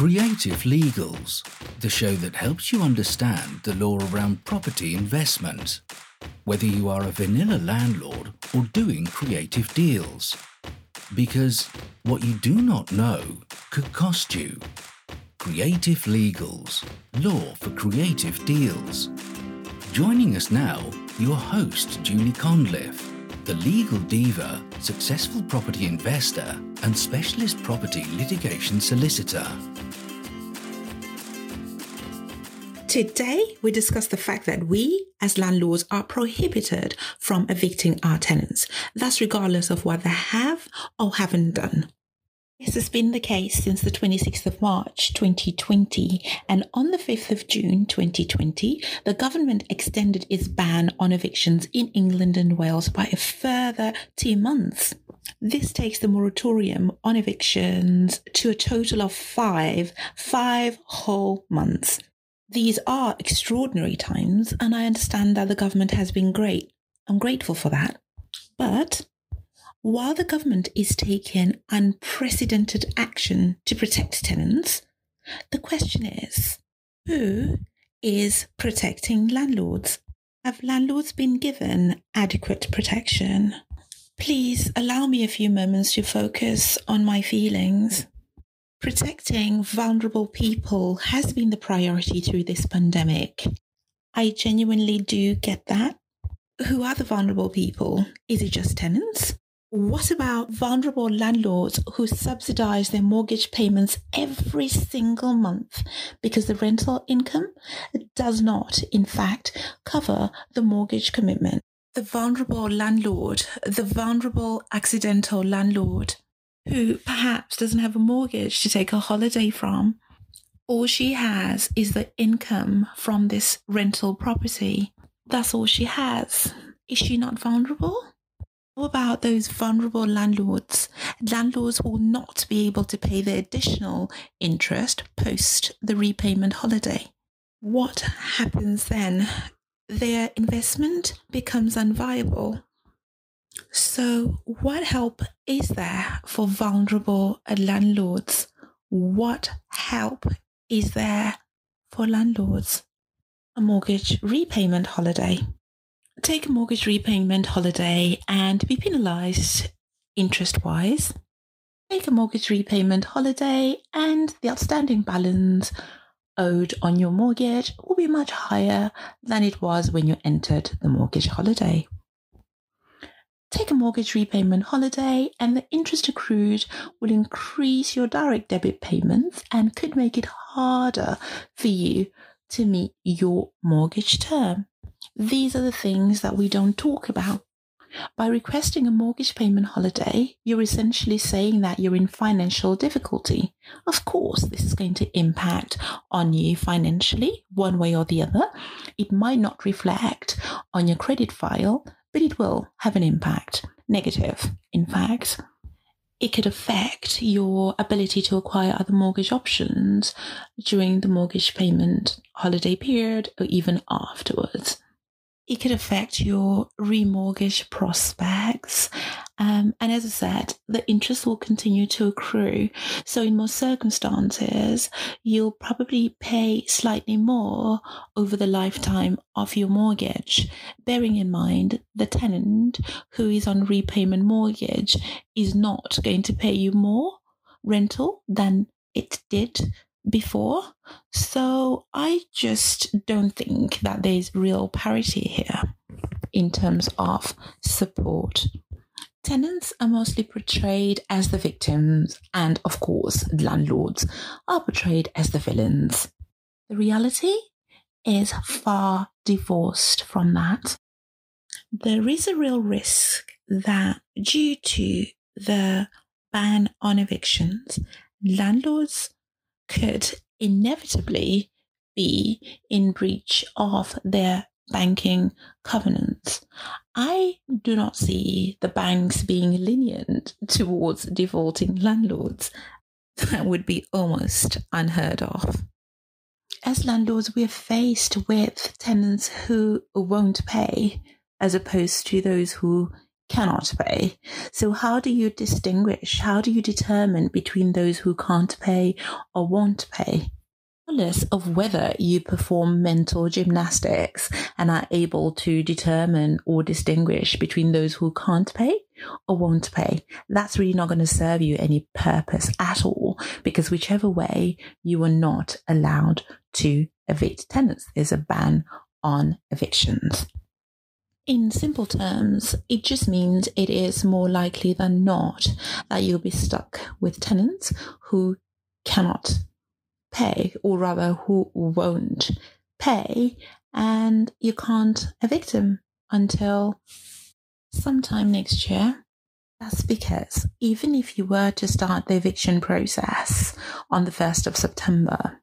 Creative Legals, the show that helps you understand the law around property investment, whether you are a vanilla landlord or doing creative deals. Because what you do not know could cost you. Creative Legals, law for creative deals. Joining us now, your host, Julie Conliffe the legal diva, successful property investor, and specialist property litigation solicitor. Today, we discuss the fact that we, as landlords, are prohibited from evicting our tenants, thus, regardless of what they have or haven't done. This has been the case since the 26th of March 2020, and on the 5th of June 2020, the government extended its ban on evictions in England and Wales by a further two months. This takes the moratorium on evictions to a total of five, five whole months. These are extraordinary times, and I understand that the government has been great. I'm grateful for that. But while the government is taking unprecedented action to protect tenants, the question is who is protecting landlords? Have landlords been given adequate protection? Please allow me a few moments to focus on my feelings. Protecting vulnerable people has been the priority through this pandemic. I genuinely do get that. Who are the vulnerable people? Is it just tenants? What about vulnerable landlords who subsidize their mortgage payments every single month because the rental income does not, in fact, cover the mortgage commitment? The vulnerable landlord, the vulnerable accidental landlord who perhaps doesn't have a mortgage to take a holiday from. All she has is the income from this rental property. That's all she has. Is she not vulnerable? How about those vulnerable landlords? Landlords will not be able to pay the additional interest post the repayment holiday. What happens then? Their investment becomes unviable. So, what help is there for vulnerable landlords? What help is there for landlords? A mortgage repayment holiday take a mortgage repayment holiday and be penalized interest wise. Take a mortgage repayment holiday and the outstanding balance owed on your mortgage will be much higher than it was when you entered the mortgage holiday. Take a mortgage repayment holiday, and the interest accrued will increase your direct debit payments and could make it harder for you to meet your mortgage term. These are the things that we don't talk about. By requesting a mortgage payment holiday, you're essentially saying that you're in financial difficulty. Of course, this is going to impact on you financially, one way or the other. It might not reflect on your credit file, but it will have an impact. Negative, in fact. It could affect your ability to acquire other mortgage options during the mortgage payment holiday period or even afterwards it could affect your remortgage prospects. Um, and as I said, the interest will continue to accrue. So, in most circumstances, you'll probably pay slightly more over the lifetime of your mortgage, bearing in mind the tenant who is on repayment mortgage is not going to pay you more rental than it did before. So I just don't think that there's real parity here in terms of support. Tenants are mostly portrayed as the victims, and of course, landlords are portrayed as the villains. The reality is far divorced from that. There is a real risk that due to the ban on evictions, landlords could inevitably be in breach of their banking covenants. I do not see the banks being lenient towards defaulting landlords. That would be almost unheard of. As landlords, we're faced with tenants who won't pay as opposed to those who cannot pay. So, how do you distinguish? How do you determine between those who can't pay or won't pay? Regardless of whether you perform mental gymnastics and are able to determine or distinguish between those who can't pay or won't pay, that's really not going to serve you any purpose at all because whichever way you are not allowed to evict tenants. There's a ban on evictions. In simple terms, it just means it is more likely than not that you'll be stuck with tenants who cannot pay, or rather, who won't pay, and you can't evict them until sometime next year. That's because even if you were to start the eviction process on the 1st of September,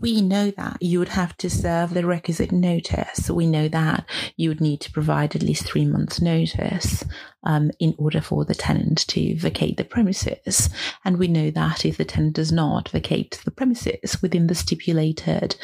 we know that you would have to serve the requisite notice. We know that you would need to provide at least three months' notice um, in order for the tenant to vacate the premises. And we know that if the tenant does not vacate the premises within the stipulated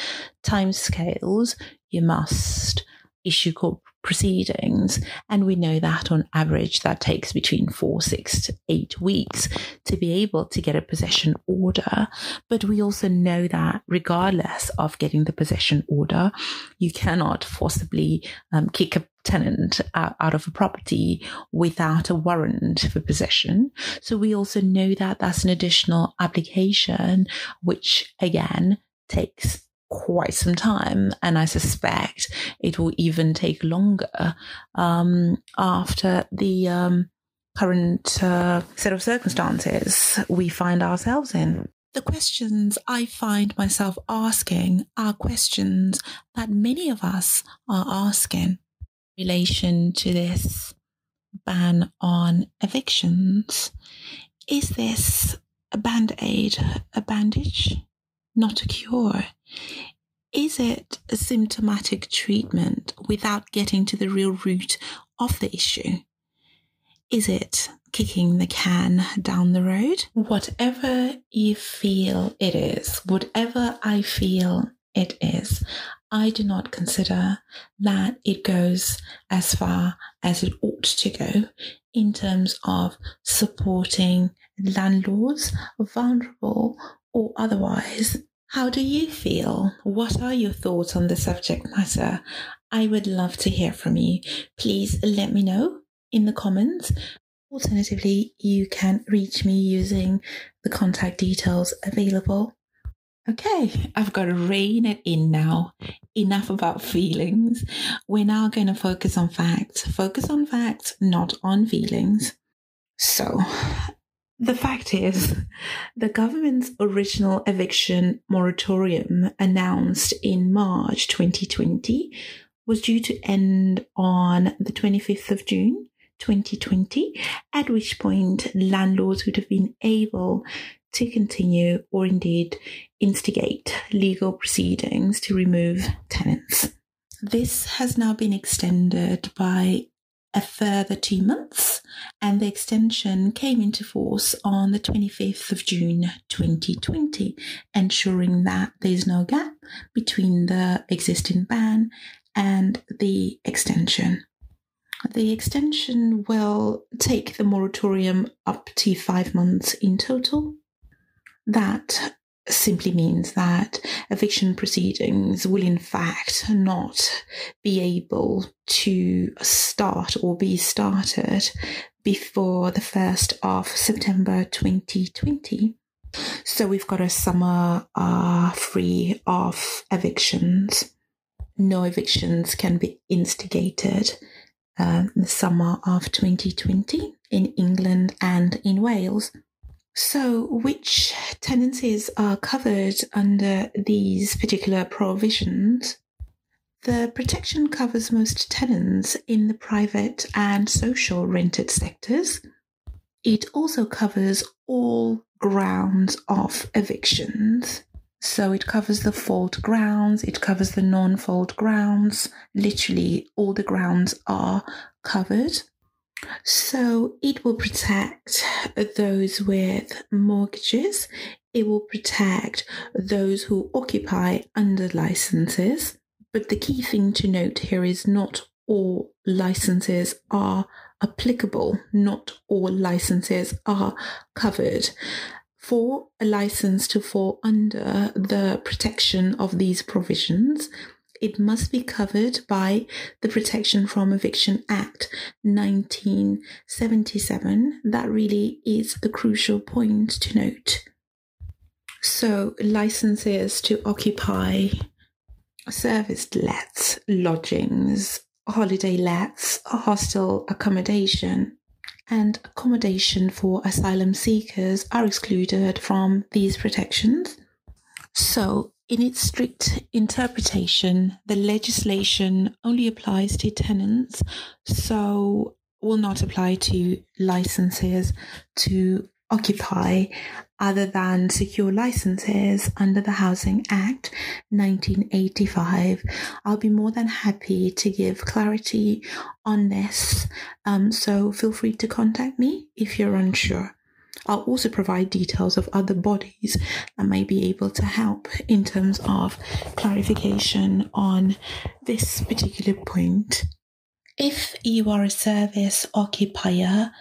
timescales, you must issue court proceedings. And we know that on average, that takes between four, six to eight weeks to be able to get a possession order. But we also know that regardless of getting the possession order, you cannot forcibly um, kick a tenant out, out of a property without a warrant for possession. So we also know that that's an additional application, which again takes quite some time, and I suspect it will even take longer um, after the um, current uh, set of circumstances we find ourselves in. The questions I find myself asking are questions that many of us are asking in relation to this ban on evictions. Is this a band aid, a bandage, not a cure? Is it a symptomatic treatment without getting to the real root of the issue? Is it kicking the can down the road? Whatever you feel it is, whatever I feel it is, I do not consider that it goes as far as it ought to go in terms of supporting landlords, vulnerable or otherwise, how do you feel? What are your thoughts on the subject matter? I would love to hear from you. Please let me know in the comments. Alternatively, you can reach me using the contact details available. Okay, I've got to rein it in now. Enough about feelings. We're now going to focus on facts. Focus on facts, not on feelings. So, the fact is, the government's original eviction moratorium announced in March 2020 was due to end on the 25th of June 2020, at which point landlords would have been able to continue or indeed instigate legal proceedings to remove tenants. This has now been extended by a further two months, and the extension came into force on the 25th of June 2020, ensuring that there's no gap between the existing ban and the extension. The extension will take the moratorium up to five months in total. That simply means that eviction proceedings will in fact not be able to start or be started before the 1st of September 2020. So we've got a summer uh, free of evictions. No evictions can be instigated uh, the summer of 2020 in England and in Wales. So, which tenancies are covered under these particular provisions? The protection covers most tenants in the private and social rented sectors. It also covers all grounds of evictions. So it covers the fault grounds, it covers the non fault grounds. Literally, all the grounds are covered. So it will protect those with mortgages. It will protect those who occupy under licenses. But the key thing to note here is not all licenses are applicable. Not all licenses are covered. For a license to fall under the protection of these provisions, it must be covered by the Protection from Eviction Act 1977. That really is the crucial point to note. So, licenses to occupy serviced lets, lodgings, holiday lets, hostel accommodation, and accommodation for asylum seekers are excluded from these protections. So, in its strict interpretation, the legislation only applies to tenants, so will not apply to licenses to occupy other than secure licenses under the Housing Act 1985. I'll be more than happy to give clarity on this, um, so feel free to contact me if you're unsure. I'll also provide details of other bodies that may be able to help in terms of clarification on this particular point. If you are a service occupier,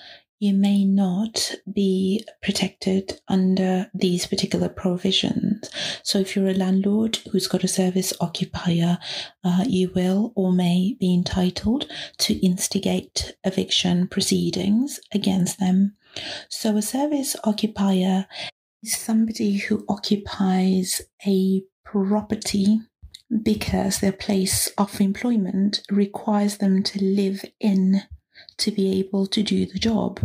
you may not be protected under these particular provisions. So, if you're a landlord who's got a service occupier, uh, you will or may be entitled to instigate eviction proceedings against them. So, a service occupier is somebody who occupies a property because their place of employment requires them to live in to be able to do the job.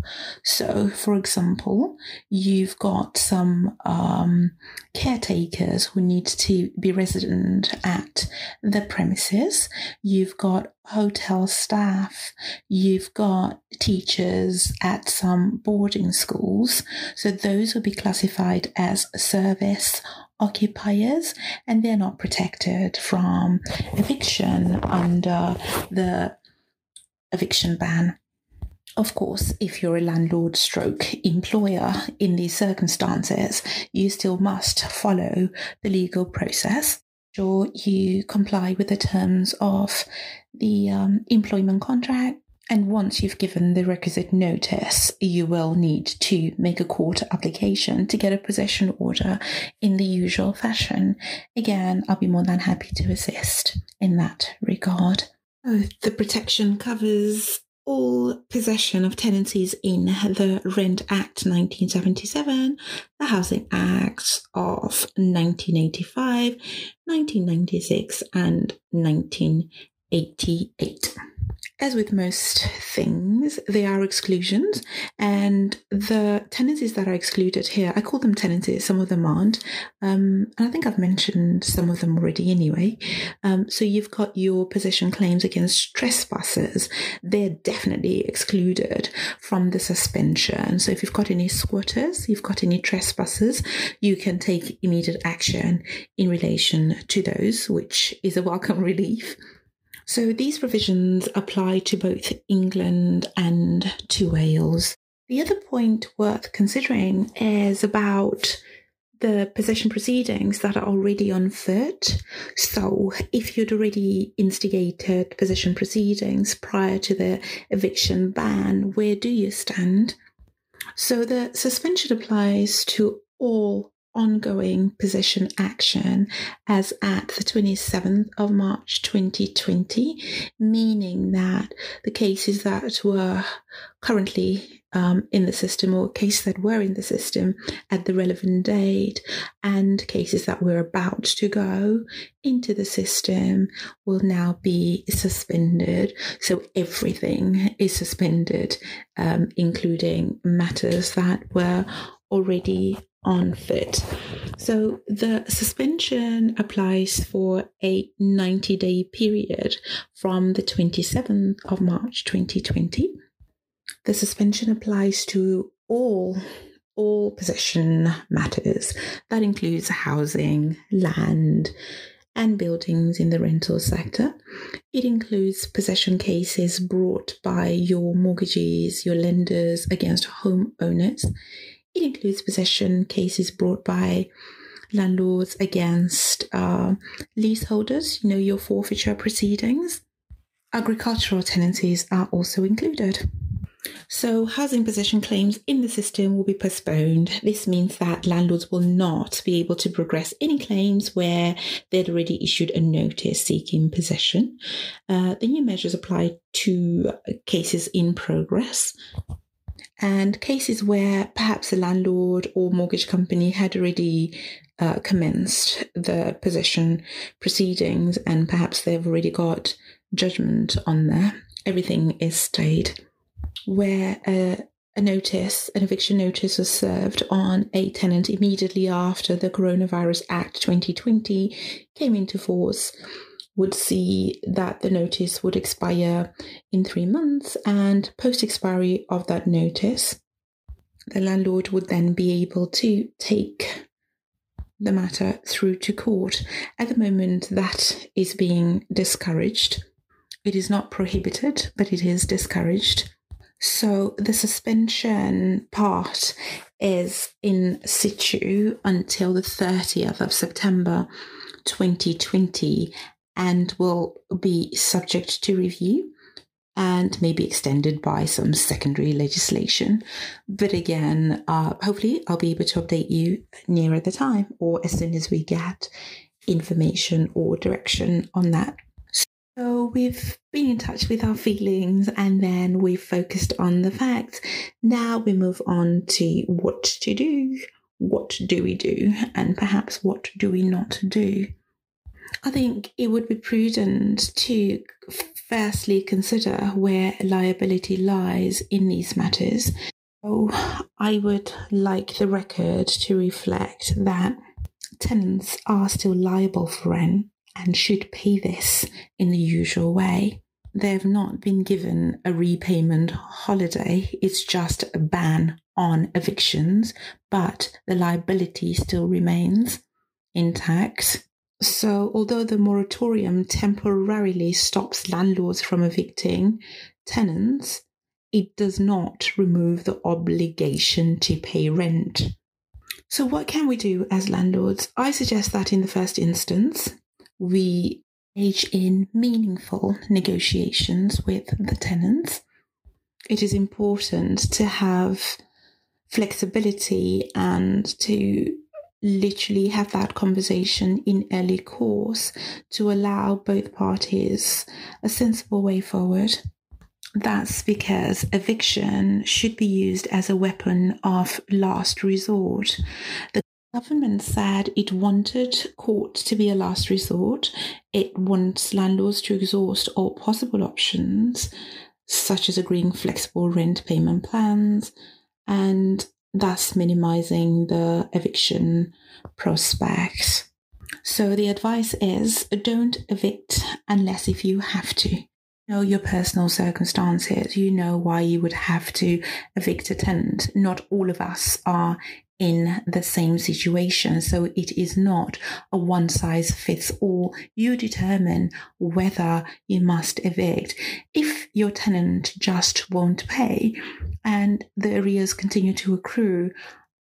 So, for example, you've got some um, caretakers who need to be resident at the premises, you've got hotel staff, you've got teachers at some boarding schools. So, those will be classified as service occupiers and they're not protected from eviction under the eviction ban. Of course, if you're a landlord stroke employer in these circumstances, you still must follow the legal process. Sure, you comply with the terms of the um, employment contract. And once you've given the requisite notice, you will need to make a court application to get a possession order in the usual fashion. Again, I'll be more than happy to assist in that regard. Oh, the protection covers all possession of tenancies in the Rent Act 1977, the Housing Act of 1985, 1996, and 1988 as with most things, there are exclusions, and the tenancies that are excluded here, I call them tenancies, some of them aren't. Um, and I think I've mentioned some of them already anyway. Um, so you've got your possession claims against trespassers, they're definitely excluded from the suspension. So if you've got any squatters, you've got any trespassers, you can take immediate action in relation to those, which is a welcome relief. So these provisions apply to both England and to Wales. The other point worth considering is about the possession proceedings that are already on foot. So, if you'd already instigated possession proceedings prior to the eviction ban, where do you stand? So, the suspension applies to all ongoing position action as at the 27th of March 2020, meaning that the cases that were currently um, in the system or cases that were in the system at the relevant date and cases that were about to go into the system will now be suspended. So everything is suspended, um, including matters that were already on foot. So the suspension applies for a 90 day period from the 27th of March 2020. The suspension applies to all all possession matters. That includes housing, land, and buildings in the rental sector. It includes possession cases brought by your mortgagees, your lenders against homeowners. It includes possession cases brought by landlords against uh, leaseholders, you know, your forfeiture proceedings. Agricultural tenancies are also included. So, housing possession claims in the system will be postponed. This means that landlords will not be able to progress any claims where they'd already issued a notice seeking possession. Uh, the new measures apply to cases in progress and cases where perhaps the landlord or mortgage company had already uh, commenced the possession proceedings and perhaps they've already got judgment on there. Everything is stayed where a, a notice, an eviction notice, was served on a tenant immediately after the Coronavirus Act 2020 came into force would see that the notice would expire in three months, and post expiry of that notice, the landlord would then be able to take the matter through to court. At the moment, that is being discouraged. It is not prohibited, but it is discouraged. So the suspension part is in situ until the 30th of September 2020 and will be subject to review and maybe extended by some secondary legislation. But again, uh, hopefully, I'll be able to update you nearer the time or as soon as we get information or direction on that. So we've been in touch with our feelings and then we've focused on the facts. Now we move on to what to do. What do we do? And perhaps what do we not do? I think it would be prudent to firstly consider where liability lies in these matters. So I would like the record to reflect that tenants are still liable for rent and should pay this in the usual way. They have not been given a repayment holiday, it's just a ban on evictions, but the liability still remains intact. So, although the moratorium temporarily stops landlords from evicting tenants, it does not remove the obligation to pay rent. So, what can we do as landlords? I suggest that in the first instance, we engage in meaningful negotiations with the tenants. It is important to have flexibility and to literally have that conversation in early course to allow both parties a sensible way forward. That's because eviction should be used as a weapon of last resort. The government said it wanted court to be a last resort. It wants landlords to exhaust all possible options, such as agreeing flexible rent payment plans, and thus minimizing the eviction prospects. So the advice is don't evict unless if you have to. Know your personal circumstances. You know why you would have to evict a tenant. Not all of us are in the same situation. So it is not a one size fits all. You determine whether you must evict. If your tenant just won't pay and the arrears continue to accrue,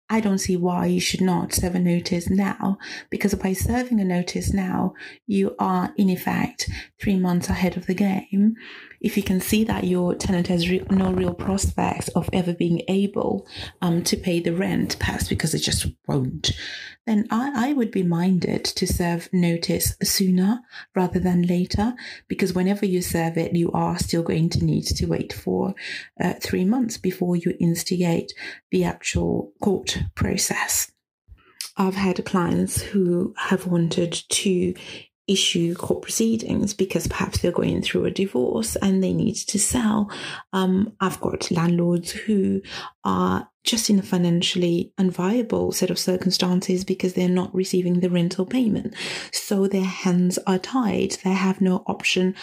I don't see why you should not serve a notice now, because by serving a notice now, you are in effect three months ahead of the game if you can see that your tenant has re- no real prospects of ever being able um, to pay the rent, perhaps because it just won't, then I, I would be minded to serve notice sooner rather than later, because whenever you serve it, you are still going to need to wait for uh, three months before you instigate the actual court process. I've had clients who have wanted to issue court proceedings because perhaps they're going through a divorce and they need to sell. Um, I've got landlords who are just in a financially unviable set of circumstances because they're not receiving the rental payment. So their hands are tied. They have no option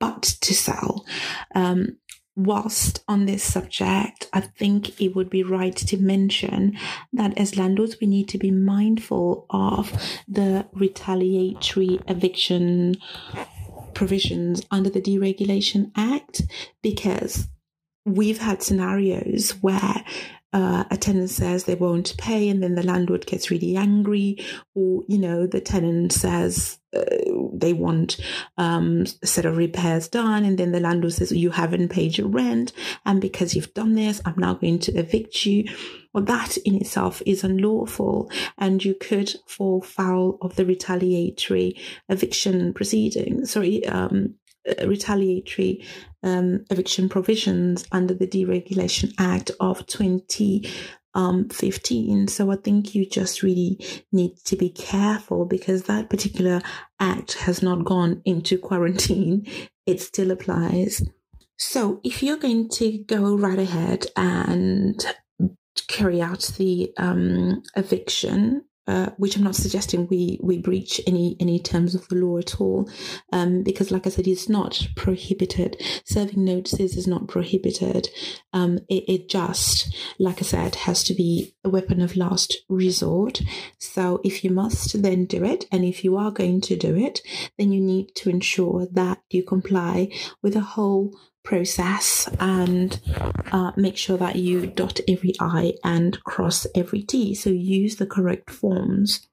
but to sell. Um, whilst on this subject, I think it would be right to mention that as landlords, we need to be mindful of the retaliatory eviction provisions under the Deregulation Act because we've had scenarios where uh, a tenant says they won't pay and then the landlord gets really angry or you know the tenant says uh, they want um, a set of repairs done and then the landlord says you haven't paid your rent and because you've done this i'm now going to evict you. Well that in itself is unlawful and you could fall foul of the retaliatory eviction proceedings sorry um, retaliatory um, eviction provisions under the Deregulation Act of 2015. So I think you just really need to be careful because that particular act has not gone into quarantine. It still applies. So if you're going to go right ahead and carry out the um, eviction, uh, which I'm not suggesting we we breach any any terms of the law at all, um, because like I said, it's not prohibited. Serving notices is not prohibited. Um, it, it just, like I said, has to be a weapon of last resort. So if you must, then do it, and if you are going to do it, then you need to ensure that you comply with the whole process and uh, make sure that you dot every I and cross every T. So use the correct forms.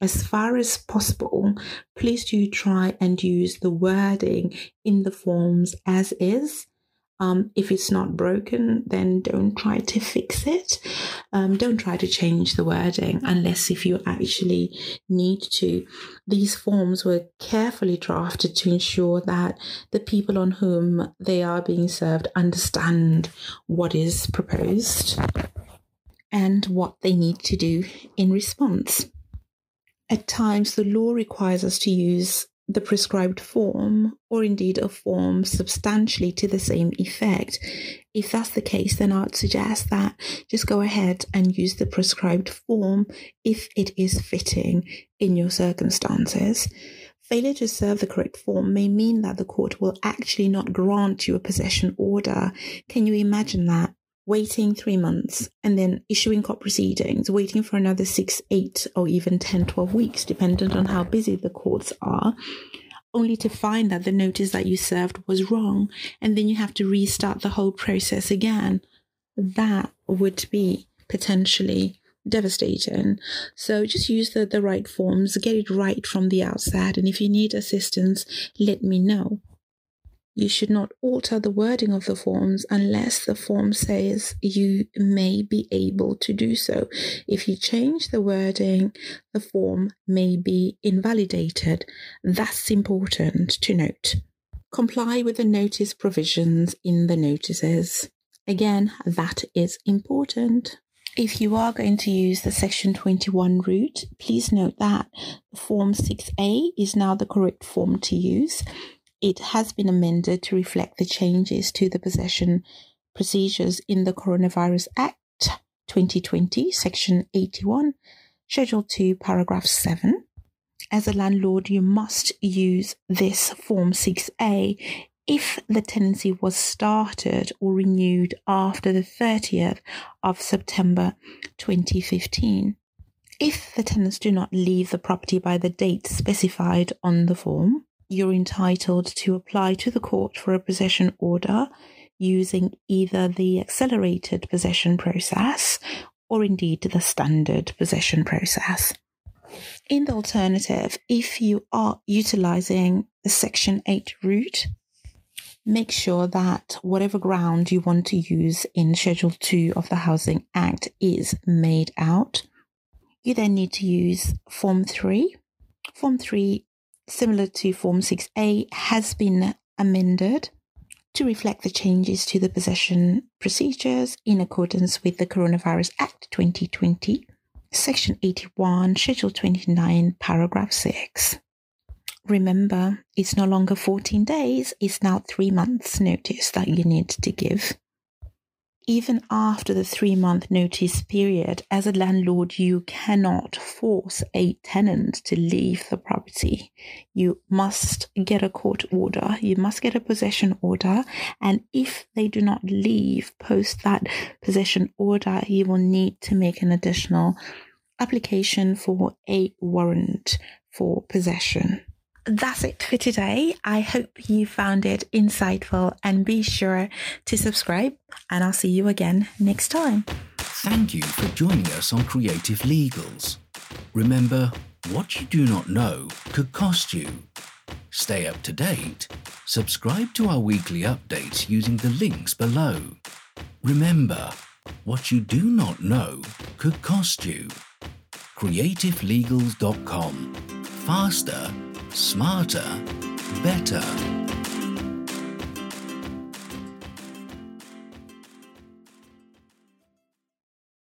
As far as possible, please do try and use the wording in the forms as is um, if it's not broken, then don't try to fix it. Um, don't try to change the wording unless if you actually need to. These forms were carefully drafted to ensure that the people on whom they are being served understand what is proposed and what they need to do in response. At times, the law requires us to use the prescribed form, or indeed a form substantially to the same effect. If that's the case, then I would suggest that just go ahead and use the prescribed form if it is fitting in your circumstances. Failure to serve the correct form may mean that the court will actually not grant you a possession order. Can you imagine that? Waiting three months and then issuing court proceedings, waiting for another six, eight, or even 10, 12 weeks, dependent on how busy the courts are, only to find that the notice that you served was wrong. And then you have to restart the whole process again. That would be potentially devastating. So just use the, the right forms, get it right from the outset. And if you need assistance, let me know. You should not alter the wording of the forms unless the form says you may be able to do so. If you change the wording, the form may be invalidated. That's important to note. Comply with the notice provisions in the notices. Again, that is important. If you are going to use the section 21 route, please note that form 6a is now the correct form to use it has been amended to reflect the changes to the possession procedures in the Coronavirus Act 2020, Section 81, Schedule 2, Paragraph 7. As a landlord, you must use this Form 6A if the tenancy was started or renewed after the 30th of September 2015. If the tenants do not leave the property by the date specified on the form, you're entitled to apply to the court for a possession order using either the accelerated possession process or indeed the standard possession process. In the alternative, if you are utilizing the Section 8 route, make sure that whatever ground you want to use in Schedule 2 of the Housing Act is made out. You then need to use Form 3. Form 3 similar to Form 6A, has been amended to reflect the changes to the possession procedures in accordance with the Coronavirus Act 2020, Section 81, Schedule 29, Paragraph 6. Remember, it's no longer 14 days, it's now three months' notice that you need to give even after the three month notice period, as a landlord, you cannot force a tenant to leave the property. You must get a court order, you must get a possession order, and if they do not leave post that possession order, you will need to make an additional application for a warrant for possession that's it for today. I hope you found it insightful and be sure to subscribe, and I'll see you again next time. Thank you for joining us on Creative Legals. Remember, what you do not know could cost you. Stay up to date. Subscribe to our weekly updates using the links below. Remember, what you do not know could cost you. CreativeLegals.com. Faster, smarter, better.